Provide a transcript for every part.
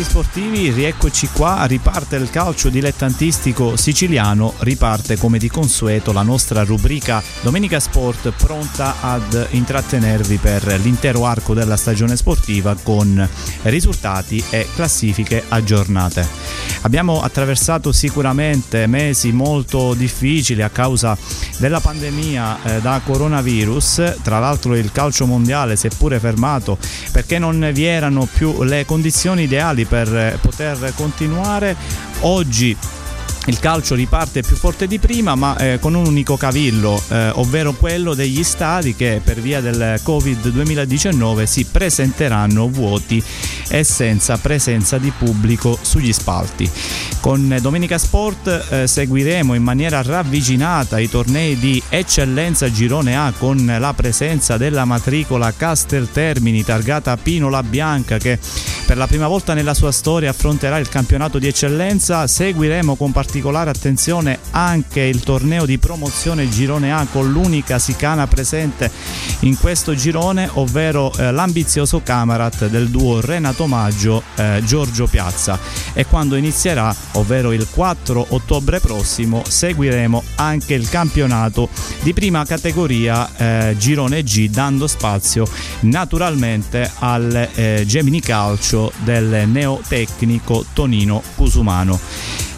Amici sportivi, rieccoci qua, riparte il calcio dilettantistico siciliano, riparte come di consueto la nostra rubrica Domenica Sport pronta ad intrattenervi per l'intero arco della stagione sportiva con risultati e classifiche aggiornate. Abbiamo attraversato sicuramente mesi molto difficili a causa della pandemia eh, da coronavirus, tra l'altro il calcio mondiale si è pure fermato perché non vi erano più le condizioni ideali per eh, poter continuare. Oggi il calcio riparte più forte di prima ma eh, con un unico cavillo, eh, ovvero quello degli stadi che per via del Covid-2019 si presenteranno vuoti e senza presenza di pubblico sugli spalti. Con Domenica Sport eh, seguiremo in maniera ravvicinata i tornei di eccellenza Girone A con la presenza della matricola Castel Termini targata Pinola Bianca che per la prima volta nella sua storia affronterà il campionato di eccellenza. Seguiremo con particolare attenzione anche il torneo di promozione Girone A con l'unica sicana presente in questo girone, ovvero eh, l'ambizioso Camarat del duo Renato Maggio eh, Giorgio Piazza. E quando inizierà, ovvero il 4 ottobre prossimo, seguiremo anche il campionato di prima categoria eh, Girone G, dando spazio naturalmente al eh, Gemini Calcio del neotecnico Tonino Cusumano.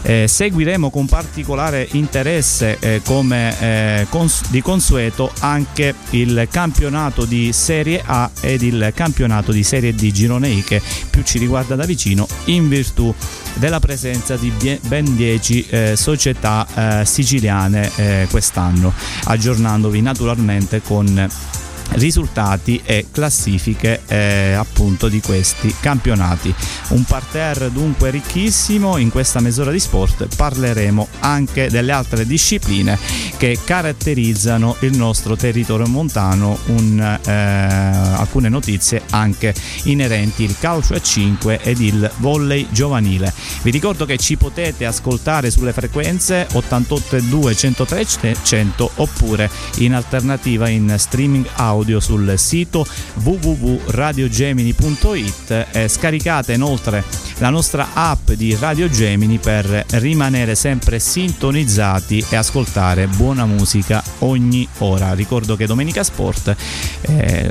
Eh, seguiremo con particolare interesse eh, come eh, cons- di consueto anche il campionato di Serie A ed il campionato di Serie D Girone I che più ci riguarda da vicino in virtù della presenza di ben 10 eh, società eh, siciliane eh, quest'anno aggiornandovi naturalmente con risultati e classifiche eh, appunto di questi campionati. Un parterre dunque ricchissimo, in questa mezz'ora di sport parleremo anche delle altre discipline che caratterizzano il nostro territorio montano, un, eh, alcune notizie anche inerenti il calcio a 5 ed il volley giovanile. Vi ricordo che ci potete ascoltare sulle frequenze 88.2 103 100 oppure in alternativa in streaming audio audio sul sito www.radiogemini.it e scaricate inoltre la nostra app di Radio Gemini per rimanere sempre sintonizzati e ascoltare buona musica ogni ora. Ricordo che Domenica Sport eh,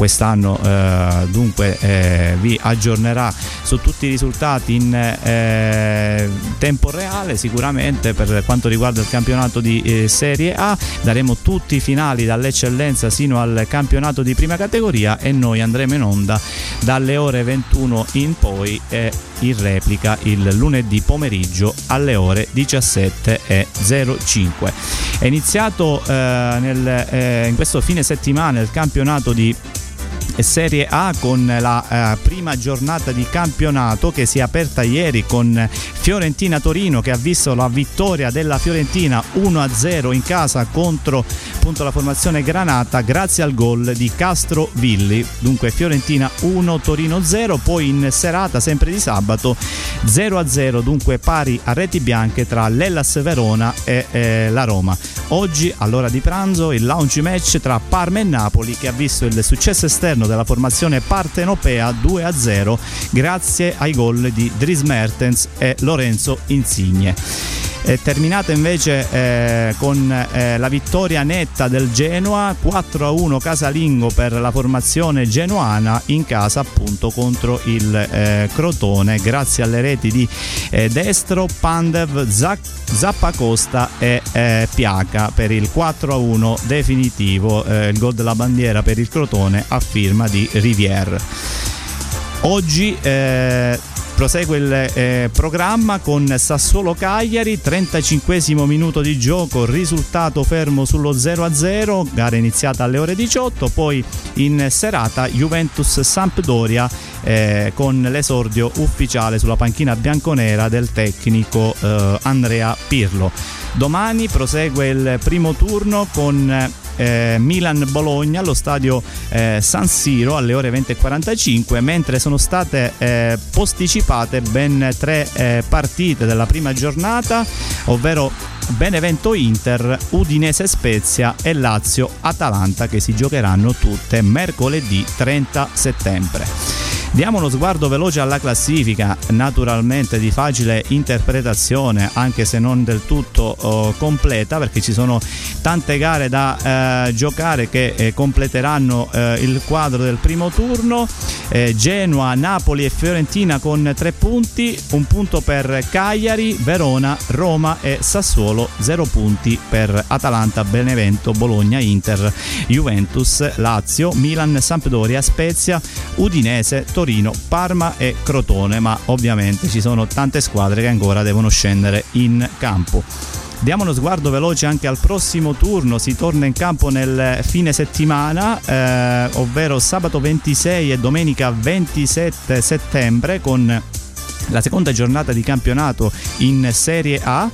quest'anno eh, dunque eh, vi aggiornerà su tutti i risultati in eh, tempo reale sicuramente per quanto riguarda il campionato di eh, Serie A daremo tutti i finali dall'eccellenza sino al campionato di prima categoria e noi andremo in onda dalle ore 21 in poi e in replica il lunedì pomeriggio alle ore 17.05. È iniziato eh, nel, eh, in questo fine settimana il campionato di Serie A con la eh, prima giornata di campionato che si è aperta ieri con Fiorentina-Torino che ha visto la vittoria della Fiorentina 1-0 in casa contro appunto, la formazione Granata grazie al gol di Castro Villi. Dunque Fiorentina 1, Torino 0, poi in serata sempre di sabato 0-0 dunque pari a reti bianche tra l'Ellas Verona e eh, la Roma. Oggi all'ora di pranzo il launch match tra Parma e Napoli che ha visto il successo esterno della formazione partenopea 2-0 grazie ai gol di Dries Mertens e Lorenzo Insigne. È terminata invece eh, con eh, la vittoria netta del Genoa 4-1 casalingo per la formazione genuana in casa appunto contro il eh, Crotone grazie alle reti di eh, Destro, Pandev, Zappacosta e eh, Piaca per il 4-1 definitivo eh, il gol della bandiera per il Crotone a firma di Rivière. Oggi eh, Prosegue il eh, programma con Sassuolo Cagliari, 35 minuto di gioco, risultato fermo sullo 0-0, gara iniziata alle ore 18, poi in serata Juventus Sampdoria eh, con l'esordio ufficiale sulla panchina bianconera del tecnico eh, Andrea Pirlo. Domani prosegue il primo turno con eh, Milan-Bologna allo stadio eh, San Siro alle ore 20.45, mentre sono state eh, posticipate ben tre eh, partite della prima giornata, ovvero Benevento Inter, Udinese Spezia e Lazio Atalanta che si giocheranno tutte mercoledì 30 settembre. Diamo uno sguardo veloce alla classifica, naturalmente di facile interpretazione, anche se non del tutto oh, completa, perché ci sono tante gare da eh, giocare che eh, completeranno eh, il quadro del primo turno. Eh, Genoa, Napoli e Fiorentina con tre punti, un punto per Cagliari, Verona, Roma e Sassuolo, zero punti per Atalanta, Benevento, Bologna, Inter, Juventus, Lazio, Milan, Sampdoria, Spezia, Udinese, Torino, Parma e Crotone, ma ovviamente ci sono tante squadre che ancora devono scendere in campo. Diamo uno sguardo veloce anche al prossimo turno, si torna in campo nel fine settimana, eh, ovvero sabato 26 e domenica 27 settembre con la seconda giornata di campionato in Serie A.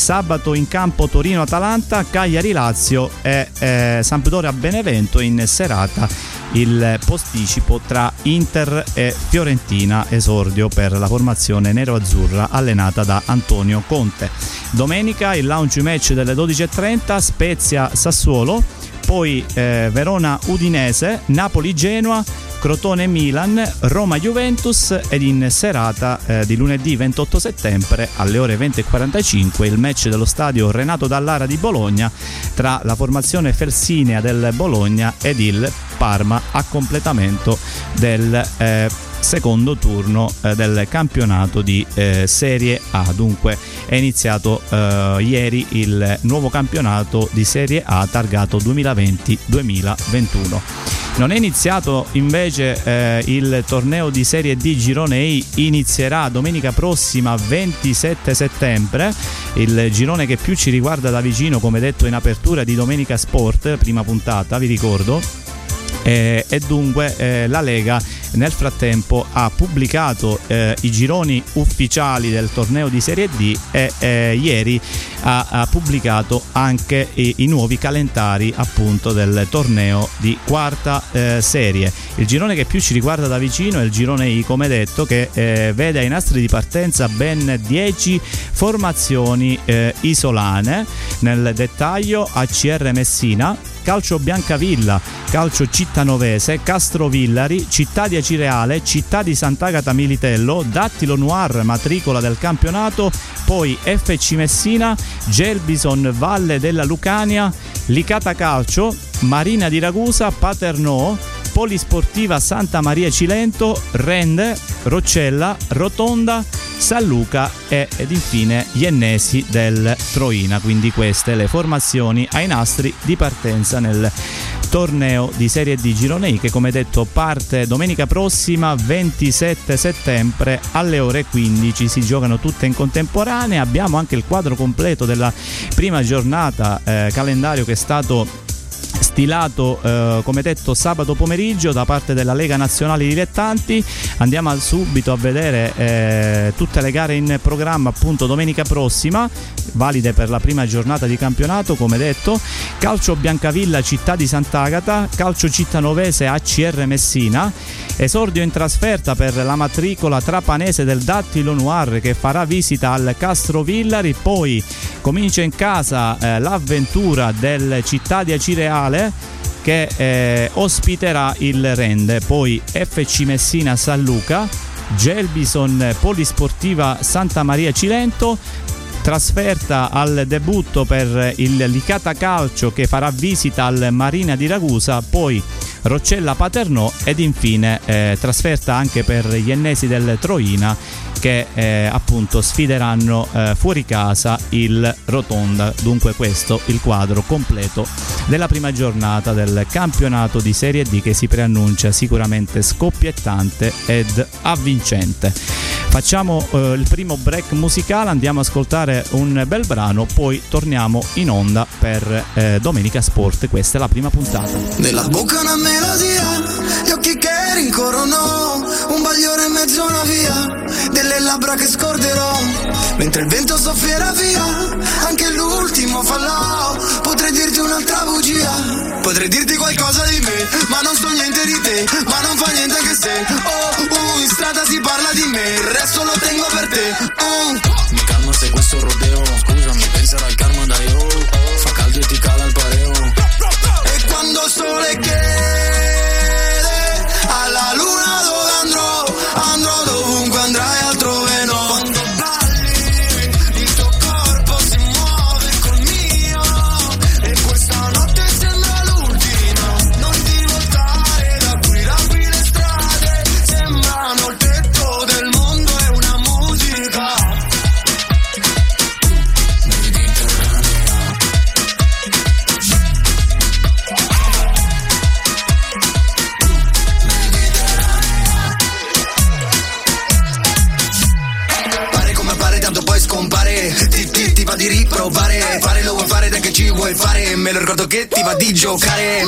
Sabato in campo Torino-Atalanta, Cagliari-Lazio e eh, Sampdoria-Benevento in serata il posticipo tra Inter e Fiorentina, esordio per la formazione nero-azzurra allenata da Antonio Conte. Domenica il launch match delle 12.30, Spezia-Sassuolo, poi eh, Verona-Udinese, Napoli-Genoa, Crotone-Milan, Roma-Juventus ed in serata eh, di lunedì 28 settembre alle ore 20.45 il match dello stadio Renato Dallara di Bologna tra la formazione felsinea del Bologna ed il Parma a completamento del eh, secondo turno eh, del campionato di eh, Serie A. Dunque è iniziato eh, ieri il nuovo campionato di Serie A targato 2020-2021. Non è iniziato invece eh, il torneo di Serie D Girone I, inizierà domenica prossima 27 settembre, il girone che più ci riguarda da vicino come detto in apertura di Domenica Sport, prima puntata vi ricordo, eh, e dunque eh, la Lega nel frattempo ha pubblicato eh, i gironi ufficiali del torneo di Serie D e eh, ieri ha, ha, pubblicato anche i, i, nuovi calendari appunto del torneo di quarta eh, serie. Il girone che più ci riguarda da vicino è il girone I, come detto, che eh, vede ai nastri di partenza ben 10 formazioni eh, isolane. Nel dettaglio ACR Messina, Calcio Biancavilla, Calcio Cittanovese, Castrovillari, Città di Acireale, Città di Sant'Agata Militello, Dattilo Noir, matricola del campionato, poi FC Messina, Gelbison Valle della Lucania, Licata Calcio, Marina di Ragusa, Paternò, Polisportiva Santa Maria Cilento, Rende, Roccella, Rotonda, San Luca e, ed infine gli ennesi del Troina. Quindi queste le formazioni ai nastri di partenza nel torneo di Serie D Girone che come detto parte domenica prossima 27 settembre alle ore 15 si giocano tutte in contemporanea abbiamo anche il quadro completo della prima giornata eh, calendario che è stato stilato eh, come detto sabato pomeriggio da parte della Lega Nazionale Dilettanti. Andiamo subito a vedere eh, tutte le gare in programma appunto domenica prossima valide per la prima giornata di campionato come detto. Calcio Biancavilla Città di Sant'Agata calcio Cittanovese ACR Messina. Esordio in trasferta per la matricola trapanese del Dattilo Noir che farà visita al Castro Villari. Poi comincia in casa eh, l'avventura del Città di Acireale che eh, ospiterà il Rende, poi FC Messina San Luca, Gelbison Polisportiva Santa Maria Cilento, trasferta al debutto per il Licata Calcio che farà visita al Marina di Ragusa, poi Roccella Paternò ed infine eh, trasferta anche per gli ennesi del Troina che eh, appunto sfideranno eh, fuori casa il Rotonda. Dunque questo il quadro completo della prima giornata del campionato di Serie D che si preannuncia sicuramente scoppiettante ed avvincente. Facciamo eh, il primo break musicale, andiamo ad ascoltare un bel brano, poi torniamo in onda per eh, Domenica Sport. Questa è la prima puntata. Nella bocca una melodia, gli occhi che rincorrono, un bagliore in mezzo una via, delle labbra che scorderò, mentre il vento soffierà via, anche l'ultimo fallò, potrei dirti un'altra bugia Potrei dirti qualcosa di me, ma non so niente di te, ma non fa niente che se. Oh, me, il resto lo tengo per te. Uh. Mi calmo se questo rodeo, scusami, penserà al karma da io. Fa caldo e ti cala il pareo. E quando sole ti va di giocare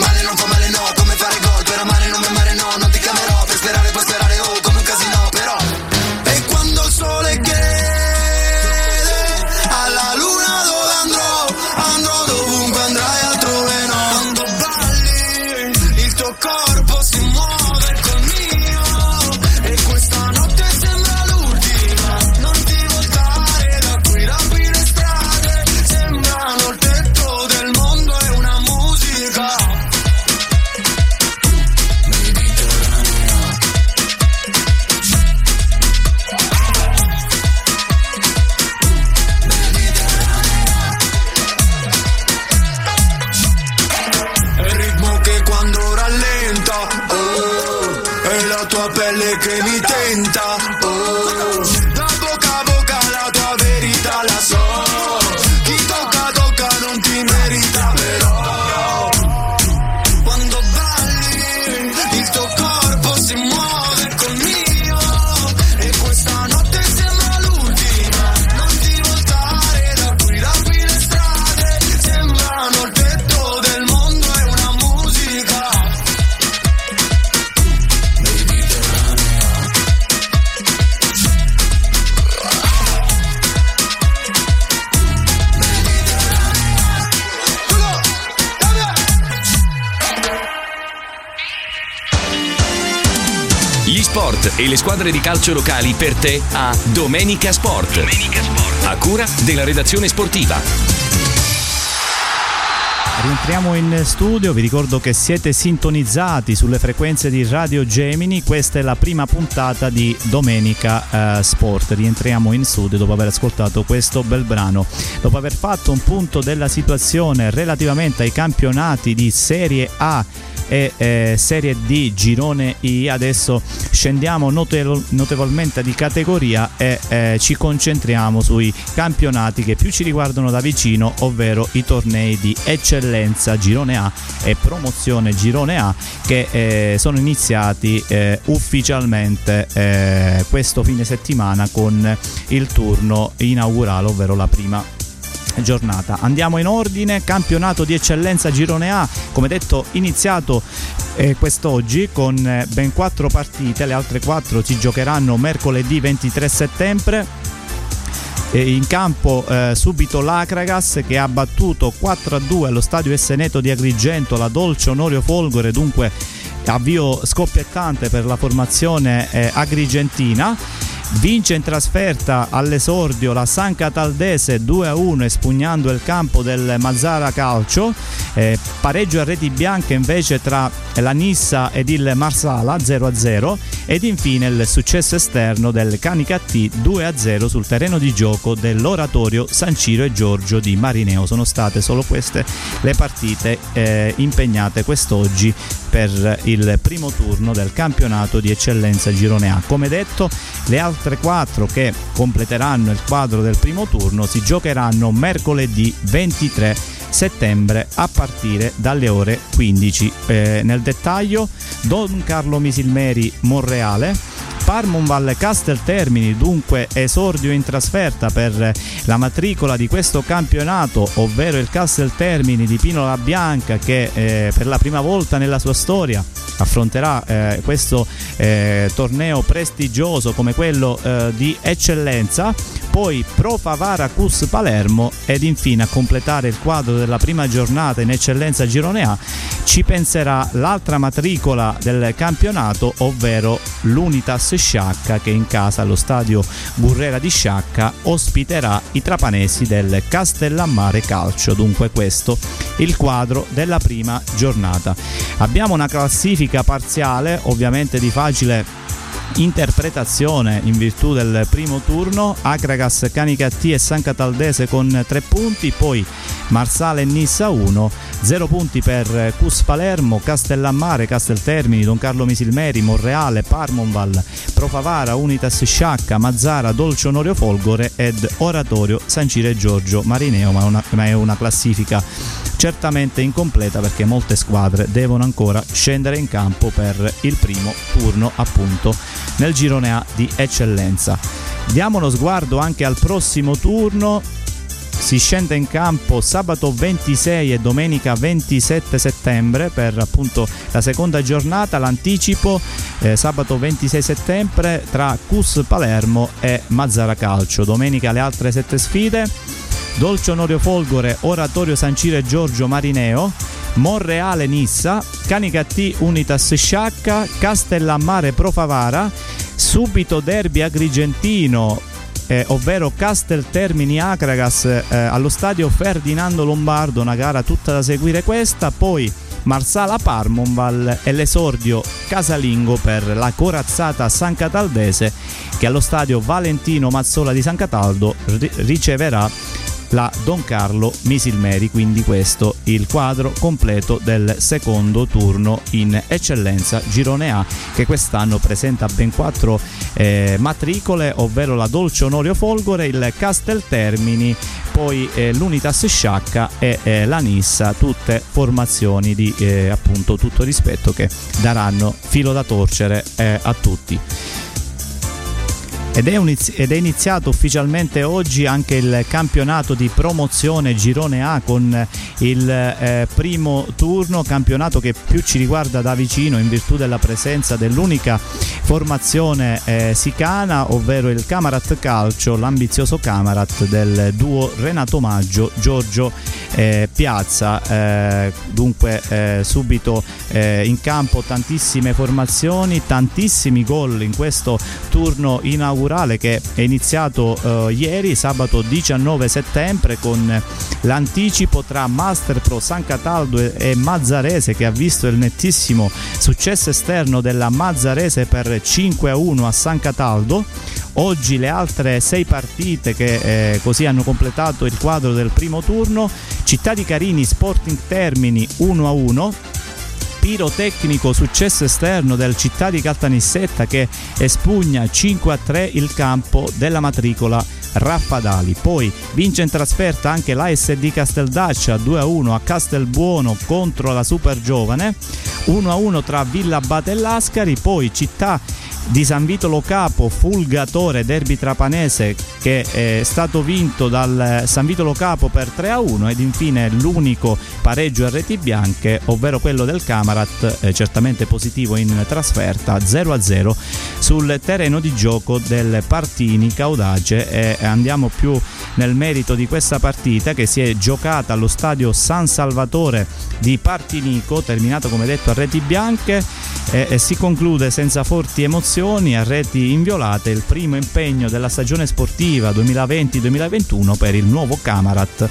sport e le squadre di calcio locali per te a Domenica Sport. A cura della redazione sportiva. Rientriamo in studio, vi ricordo che siete sintonizzati sulle frequenze di Radio Gemini, questa è la prima puntata di Domenica eh, Sport. Rientriamo in studio dopo aver ascoltato questo bel brano. Dopo aver fatto un punto della situazione relativamente ai campionati di Serie A e eh, Serie D Girone I. Adesso scendiamo note- notevolmente di categoria e eh, ci concentriamo sui campionati che più ci riguardano da vicino, ovvero i tornei di eccellenza Girone A e promozione Girone A che eh, sono iniziati eh, ufficialmente eh, questo fine settimana con il turno inaugurale, ovvero la prima giornata. Andiamo in ordine, campionato di eccellenza Girone A, come detto iniziato eh, quest'oggi con eh, ben quattro partite, le altre quattro si giocheranno mercoledì 23 settembre. In campo eh, subito l'Acragas che ha battuto 4-2 allo stadio Esseneto di Agrigento la Dolce Onorio Folgore, dunque avvio scoppiettante per la formazione eh, agrigentina. Vince in trasferta all'esordio la San Cataldese 2-1 espugnando il campo del Mazzara Calcio. Eh, pareggio a reti bianche invece tra la Nissa ed il Marsala 0-0 ed infine il successo esterno del Canicattì 2-0 sul terreno di gioco dell'oratorio San Ciro e Giorgio di Marineo. Sono state solo queste le partite eh, impegnate quest'oggi per il primo turno del campionato di eccellenza Girone A. Come detto, le altre quattro che completeranno il quadro del primo turno si giocheranno mercoledì 23 settembre a partire dalle ore 15. Eh, nel dettaglio, Don Carlo Misilmeri Monreale. Parmon Valle Castel Termini, dunque esordio in trasferta per la matricola di questo campionato, ovvero il Castel Termini di Pinola Bianca che eh, per la prima volta nella sua storia affronterà eh, questo eh, torneo prestigioso come quello eh, di eccellenza. Poi Pro Favara Cus Palermo ed infine a completare il quadro della prima giornata in eccellenza Girone A ci penserà l'altra matricola del campionato, ovvero l'Unitas Sciacca che in casa allo stadio Burrera di Sciacca ospiterà i trapanesi del Castellammare Calcio. Dunque questo il quadro della prima giornata. Abbiamo una classifica parziale, ovviamente di facile interpretazione in virtù del primo turno. Acragas, Canicattì e San Cataldese con 3 punti poi Marsale e Nissa 1 0 punti per Cus Palermo, Castellammare, Casteltermini, Don Carlo Misilmeri, Monreale, Parmonval, Profavara, Unitas Sciacca, Mazzara, Dolce Onorio Folgore ed Oratorio San Cire Giorgio Marineo ma, una, ma è una classifica certamente incompleta perché molte squadre devono ancora scendere in campo per il primo turno appunto nel girone A di eccellenza. Diamo uno sguardo anche al prossimo turno. Si scende in campo sabato 26 e domenica 27 settembre per appunto la seconda giornata, l'anticipo eh, sabato 26 settembre tra Cus Palermo e Mazzara Calcio, domenica le altre sette sfide, Dolce Onorio Folgore, Oratorio Sancire Giorgio Marineo, Monreale Nissa, Canicattì Unitas Sciacca, Castellammare Profavara, subito Derby Agrigentino eh, ovvero Castel Termini Acragas eh, allo stadio Ferdinando Lombardo, una gara tutta da seguire questa, poi Marsala Parmonval e l'esordio casalingo per la corazzata San Cataldese che allo stadio Valentino Mazzola di San Cataldo riceverà la Don Carlo Misilmeri, quindi questo il quadro completo del secondo turno in eccellenza Girone A che quest'anno presenta ben quattro eh, matricole, ovvero la Dolce Onorio Folgore, il Castel Termini, poi eh, l'Unitas Sciacca e eh, la Nissa, tutte formazioni di eh, appunto tutto rispetto che daranno filo da torcere eh, a tutti. Ed è, inizi- ed è, iniziato ufficialmente oggi anche il campionato di promozione Girone A con il eh, primo turno, campionato che più ci riguarda da vicino in virtù della presenza dell'unica formazione eh, sicana, ovvero il Camarat Calcio, l'ambizioso Camarat del duo Renato Maggio, Giorgio eh, Piazza. Eh, dunque eh, subito eh, in campo tantissime formazioni, tantissimi gol in questo turno inaugurale inaugurale che è iniziato eh, ieri, sabato 19 settembre, con l'anticipo tra Master Pro San Cataldo e Mazzarese che ha visto il nettissimo successo esterno della Mazzarese per 5 a 1 a San Cataldo. Oggi le altre sei partite che eh, così hanno completato il quadro del primo turno. Città di Carini Sporting Termini 1 a 1 pirotecnico successo esterno del Città di Caltanissetta che espugna 5 a 3 il campo della matricola Raffadali. Poi vince in trasferta anche l'ASD Casteldaccia 2 a 1 a Castelbuono contro la Super Giovane, 1 a 1 tra Villa Abate e Lascari, poi Città di San Vitolo Capo, Fulgatore Derby Trapanese che è stato vinto dal San Vitolo Capo per 3 a 1 ed infine l'unico pareggio a reti bianche, ovvero quello del Camarat, eh, certamente positivo in trasferta 0 a 0 sul terreno di gioco del Partini Caudace e andiamo più nel merito di questa partita che si è giocata allo stadio San Salvatore di Partinico, terminato come detto a reti bianche e si conclude senza forti emozioni a reti inviolate il primo impegno della stagione sportiva 2020-2021 per il nuovo Camarat.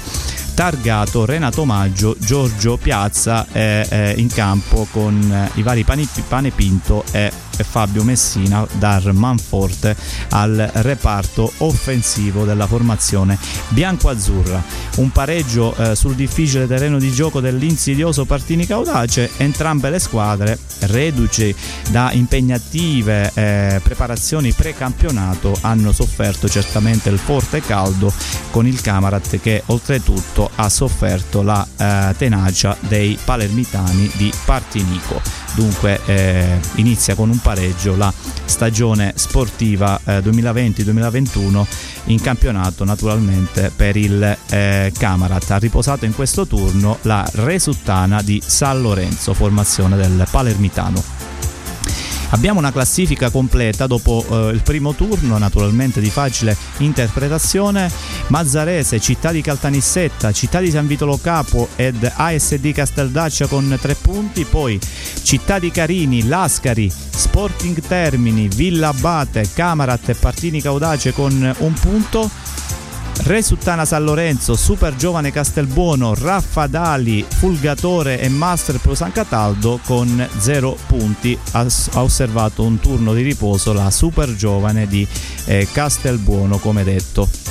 Targato Renato Maggio, Giorgio Piazza eh, eh, in campo con eh, i vari Pane Pinto e Fabio Messina dar manforte al reparto offensivo della formazione bianco-azzurra. Un pareggio eh, sul difficile terreno di gioco dell'insidioso Partini Caudace, entrambe le squadre reduci da impegnative eh, preparazioni pre-campionato hanno sofferto certamente il forte caldo con il Camarat che oltretutto ha sofferto la eh, tenacia dei palermitani di Partinico. Dunque eh, inizia con un pareggio la stagione sportiva eh, 2020-2021 in campionato naturalmente per il eh, Camarat. Ha riposato in questo turno la Resuttana di San Lorenzo, formazione del Palermitano. Abbiamo una classifica completa dopo eh, il primo turno, naturalmente di facile interpretazione. Mazzarese, Città di Caltanissetta, Città di San Vitolo Capo ed ASD Casteldaccia con tre punti, poi Città di Carini, Lascari, Sporting Termini, Villa Abate, Camarat e Partini Caudace con un punto. Resuttana San Lorenzo, Super Giovane Castelbuono, Raffadali, Fulgatore e Master Pro San Cataldo con 0 punti. Ha, osservato un turno di riposo la Super Giovane di eh, Castelbuono, come detto.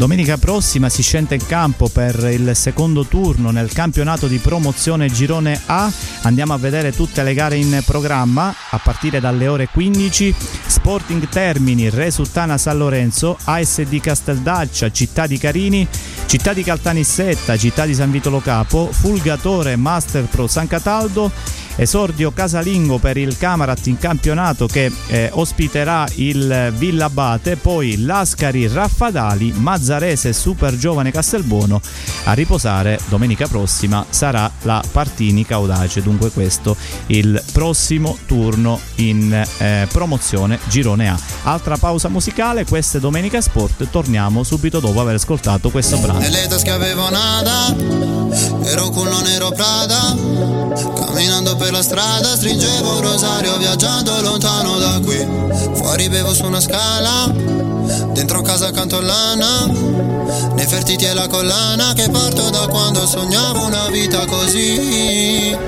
Domenica prossima si scende in campo per il secondo turno nel campionato di promozione Girone A. Andiamo a vedere tutte le gare in programma a partire dalle ore 15. Sporting Termini, Resuttana San Lorenzo, ASD Casteldaccia, Città di Carini, Città di Caltanissetta, Città di San Vitolo Capo, Fulgatore Master Pro San Cataldo Esordio casalingo per il Camarat in campionato che eh, ospiterà il Villa Abate, poi Lascari Raffadali, Mazzarese Super Giovane Castelbuono. A riposare domenica prossima sarà la Partini Caudace, dunque questo il prossimo turno in eh, promozione Girone A. Altra pausa musicale, questa è Domenica Sport, torniamo subito dopo aver ascoltato questo brano. Nelle tasche avevo nada, ero culo nero Prada, camminando per la strada stringevo un rosario viaggiando lontano da qui. Fuori bevo su una scala Dentro casa accanto all'ana Nefertiti e la collana Che parto da quando sognavo una vita così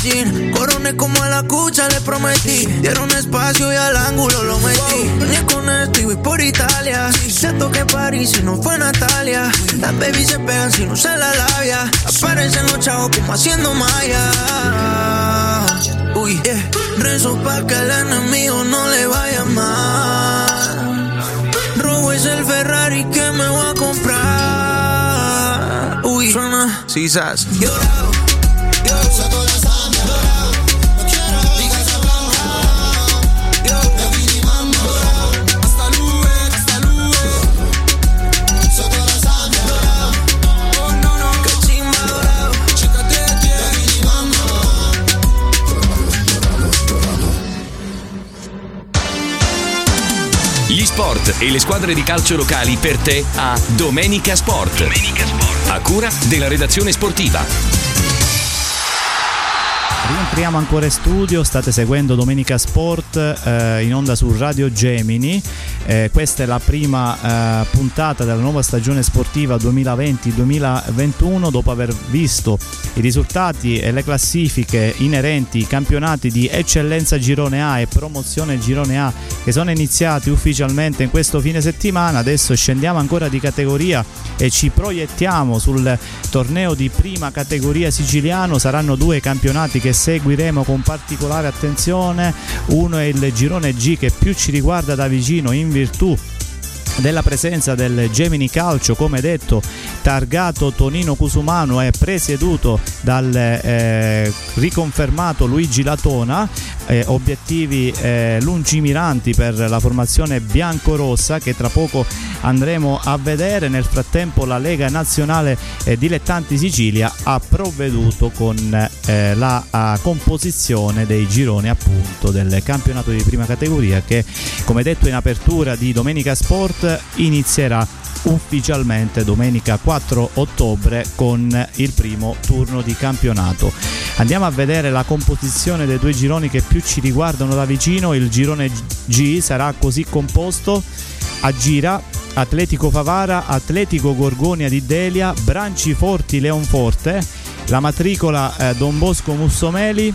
sin jean. Coroné como a la cucha, le prometí. Dieron espacio y al ángulo lo metí. Ni con esto y voy por Italia. Se toque París y no fue Natalia. Las babies se pegan si no se la labia. Aparecen los chavos como haciendo maya. Uy, yeah. Rezo pa' que el enemigo no le vaya mal. Robo es el Ferrari que me voy a comprar. Uy, suena sisas. Llorado, la sport e le squadre di calcio locali per te a Domenica Sport. A cura della redazione sportiva. Rientriamo ancora in studio, state seguendo Domenica Sport eh, in onda su Radio Gemini. Eh, questa è la prima eh, puntata della nuova stagione sportiva 2020-2021 dopo aver visto i risultati e le classifiche inerenti ai campionati di eccellenza Girone A e promozione Girone A che sono iniziati ufficialmente in questo fine settimana. Adesso scendiamo ancora di categoria e ci proiettiamo sul torneo di prima categoria siciliano. Saranno due campionati che seguiremo con particolare attenzione. Uno è il girone G che più ci riguarda da vicino in virtù della presenza del Gemini Calcio, come detto, targato Tonino Cusumano è presieduto dal eh, riconfermato Luigi Latona, eh, obiettivi eh, lungimiranti per la formazione biancorossa che tra poco andremo a vedere. Nel frattempo la Lega Nazionale eh, Dilettanti Sicilia ha provveduto con eh, la composizione dei gironi appunto del campionato di prima categoria che come detto in apertura di Domenica Sport inizierà ufficialmente domenica 4 ottobre con il primo turno di campionato. Andiamo a vedere la composizione dei due gironi che più ci riguardano da vicino. Il girone G sarà così composto a gira Atletico Favara, Atletico Gorgonia di Delia, Branciforti Leonforte, la matricola eh, Don Bosco Mussomeli,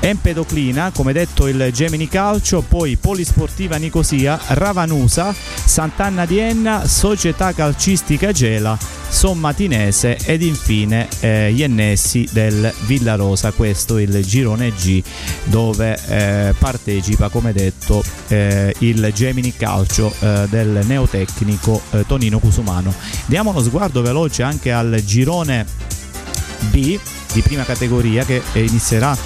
Empedoclina, come detto il Gemini Calcio, poi Polisportiva Nicosia, Ravanusa, Sant'Anna di Enna, Società Calcistica Gela, Sommatinese ed infine eh, gli ennessi del Villarosa, questo il girone G dove eh, partecipa come detto eh, il Gemini Calcio eh, del neotecnico eh, Tonino Cusumano. Diamo uno sguardo veloce anche al girone B di prima categoria che inizierà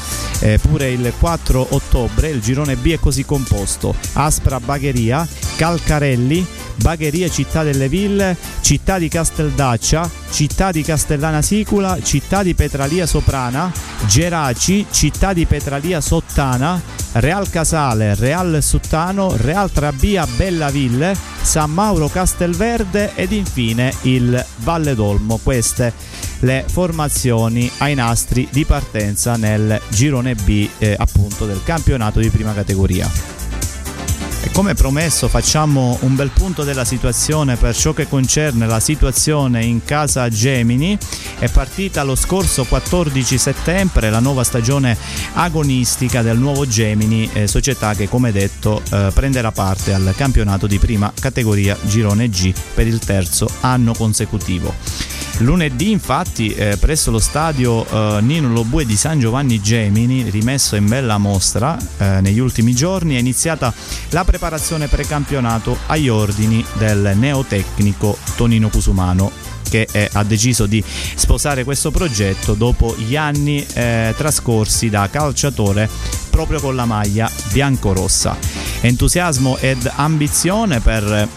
eh, pure il 4 ottobre. Il girone B è così composto: Aspra Bagheria, Calcarelli, Bagheria Città delle Ville, Città di Casteldaccia, Città di Castellana Sicula, Città di Petralia Soprana, Geraci, Città di Petralia Sottana, Real Casale, Real Suttano, Real Trabia Bellaville, San Mauro Castelverde ed infine il Valle d'Olmo. Queste le formazioni ai nastri di partenza nel girone B eh, appunto del campionato di prima categoria. E come promesso facciamo un bel punto della situazione per ciò che concerne la situazione in casa Gemini. È partita lo scorso 14 settembre la nuova stagione agonistica del nuovo Gemini, eh, società che come detto eh, prenderà parte al campionato di prima categoria Girone G per il terzo anno consecutivo. Lunedì infatti eh, presso lo stadio eh, Nino Lobue di San Giovanni Gemini, rimesso in bella mostra eh, negli ultimi giorni, è iniziata la preparazione precampionato agli ordini del neotecnico Tonino Cusumano che eh, ha deciso di sposare questo progetto dopo gli anni eh, trascorsi da calciatore proprio con la maglia biancorossa. Entusiasmo ed ambizione per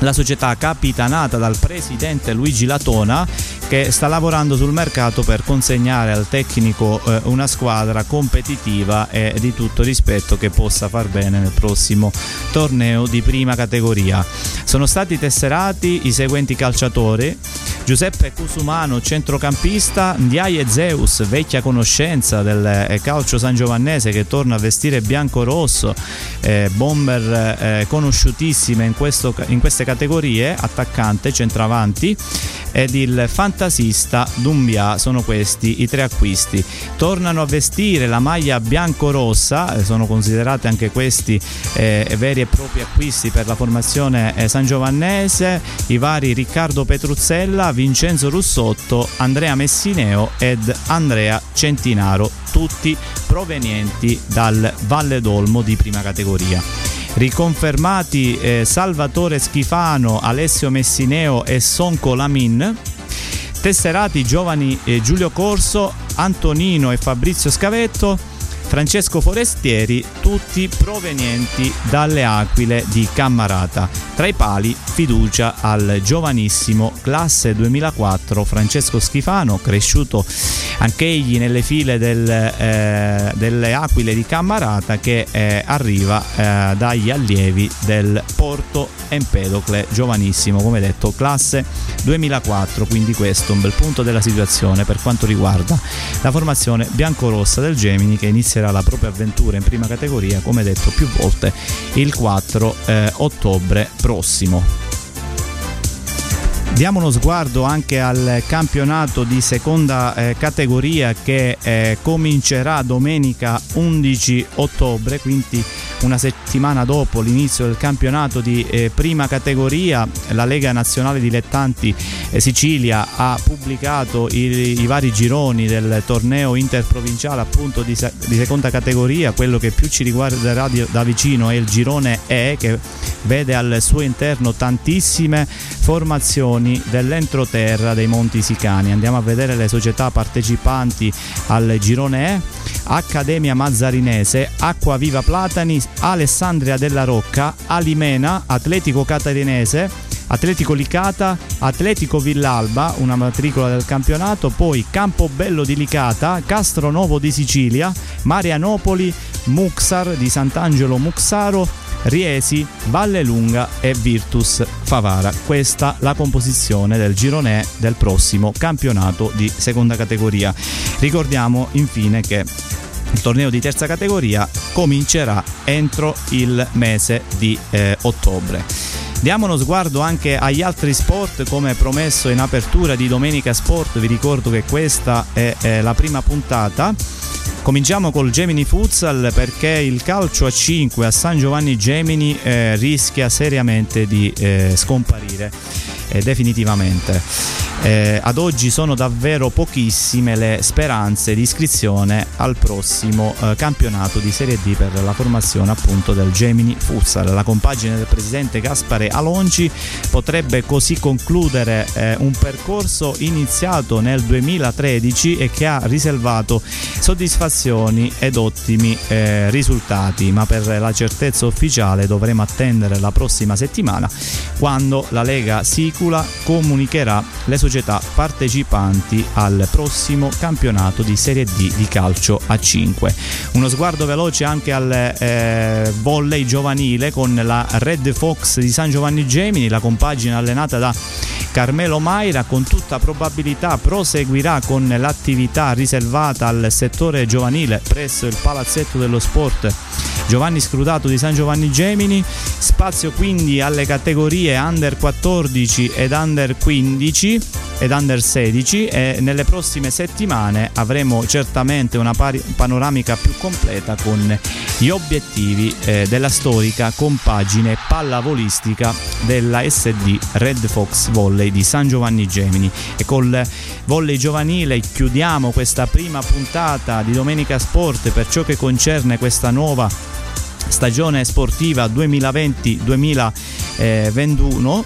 la società capitanata dal presidente Luigi Latona che sta lavorando sul mercato per consegnare al tecnico eh, una squadra competitiva e di tutto rispetto che possa far bene nel prossimo torneo di prima categoria. Sono stati tesserati i seguenti calciatori: Giuseppe Cusumano, centrocampista, Ndiaye Zeus, vecchia conoscenza del eh, calcio sangiovannese che torna a vestire bianco-rosso, eh, bomber eh, conosciutissime in, questo, in queste categorie, attaccante, centravanti, ed il fantasista Dumbia sono questi i tre acquisti. Tornano a vestire la maglia bianco-rossa, eh, sono considerati anche questi eh, veri e propri acquisti per la formazione eh, sangiovannese, i vari Riccardo Petruzzella, Vincenzo Russotto, Andrea Messineo ed Andrea Centinaro, tutti provenienti dal Valle d'Olmo di prima categoria riconfermati eh, Salvatore Schifano, Alessio Messineo e Sonco Lamin, tesserati giovani eh, Giulio Corso, Antonino e Fabrizio Scavetto, Francesco Forestieri, tutti provenienti dalle Aquile di Cammarata. Tra i pali fiducia al giovanissimo classe 2004 Francesco Schifano, cresciuto anch'egli nelle file del, eh, delle Aquile di Cammarata che eh, arriva eh, dagli allievi del Porto Empedocle, giovanissimo come detto, classe 2004, quindi questo è un bel punto della situazione per quanto riguarda la formazione biancorossa del Gemini che inizierà la propria avventura in prima categoria, come detto più volte, il 4 eh, ottobre prossimo. Diamo uno sguardo anche al campionato di seconda eh, categoria che eh, comincerà domenica 11 ottobre, quindi una settimana dopo l'inizio del campionato di eh, prima categoria, la Lega Nazionale Dilettanti eh, Sicilia ha pubblicato i, i, vari gironi del torneo interprovinciale appunto di, di, seconda categoria, quello che più ci riguarderà di, da vicino è il girone E che vede al suo interno tantissime formazioni dell'entroterra dei Monti Sicani. Andiamo a vedere le società partecipanti al girone E. Accademia Mazzarinese, Acqua Viva Platani, Alessandria della Rocca, Alimena, Atletico Catarinese, Atletico Licata, Atletico Villalba, una matricola del campionato, poi Campobello di Licata, Castronovo di Sicilia, Marianopoli, Muxar di Sant'Angelo Muxaro, Riesi, Valle Lunga e Virtus Favara. Questa la composizione del girone del prossimo campionato di seconda categoria. Ricordiamo infine che il torneo di terza categoria comincerà entro il mese di eh, ottobre. Diamo uno sguardo anche agli altri sport come promesso in apertura di Domenica Sport, vi ricordo che questa è, è la prima puntata. Cominciamo col Gemini Futsal perché il calcio a 5 a San Giovanni Gemini eh, rischia seriamente di eh, scomparire eh, definitivamente. Eh, ad oggi sono davvero pochissime le speranze di iscrizione al prossimo eh, campionato di Serie D per la formazione appunto del Gemini Futsal. La compagine del presidente Gaspare Alonci potrebbe così concludere eh, un percorso iniziato nel 2013 e che ha riservato soddisfazioni ed ottimi eh, risultati, ma per la certezza ufficiale dovremo attendere la prossima settimana quando la Lega Sicula comunicherà le sue società partecipanti al prossimo campionato di Serie D di calcio a 5. Uno sguardo veloce anche al eh, volley giovanile con la Red Fox di San Giovanni Gemini, la compagine allenata da Carmelo Maira con tutta probabilità proseguirà con l'attività riservata al settore giovanile presso il Palazzetto dello Sport Giovanni Scrutato di San Giovanni Gemini, spazio quindi alle categorie under 14 ed under 15 ed under 16 e nelle prossime settimane avremo certamente una pari- panoramica più completa con gli obiettivi eh, della storica compagine pallavolistica della SD Red Fox Volley di San Giovanni Gemini. E col volley giovanile chiudiamo questa prima puntata di Domenica Sport per ciò che concerne questa nuova stagione sportiva 2020-2021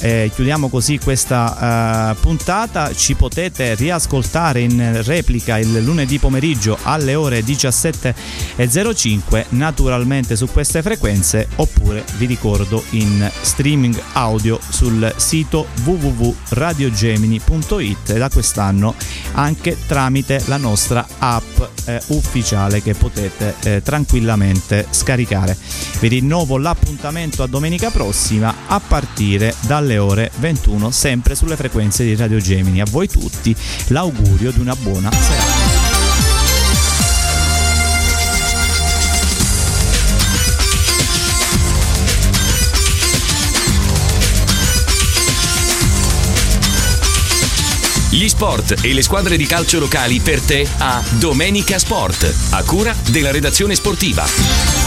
eh, chiudiamo così questa uh, puntata. Ci potete riascoltare in replica il lunedì pomeriggio alle ore 17.05, naturalmente su queste frequenze, oppure vi ricordo in streaming audio sul sito www.radiogemini.it e da quest'anno anche tramite la nostra app eh, ufficiale che potete eh, tranquillamente scaricare. Vi rinnovo l'appuntamento a domenica prossima a partire dal alle ore 21 sempre sulle frequenze di Radio Gemini. A voi tutti l'augurio di una buona serata. Gli sport e le squadre di calcio locali per te a Domenica Sport, a cura della redazione sportiva.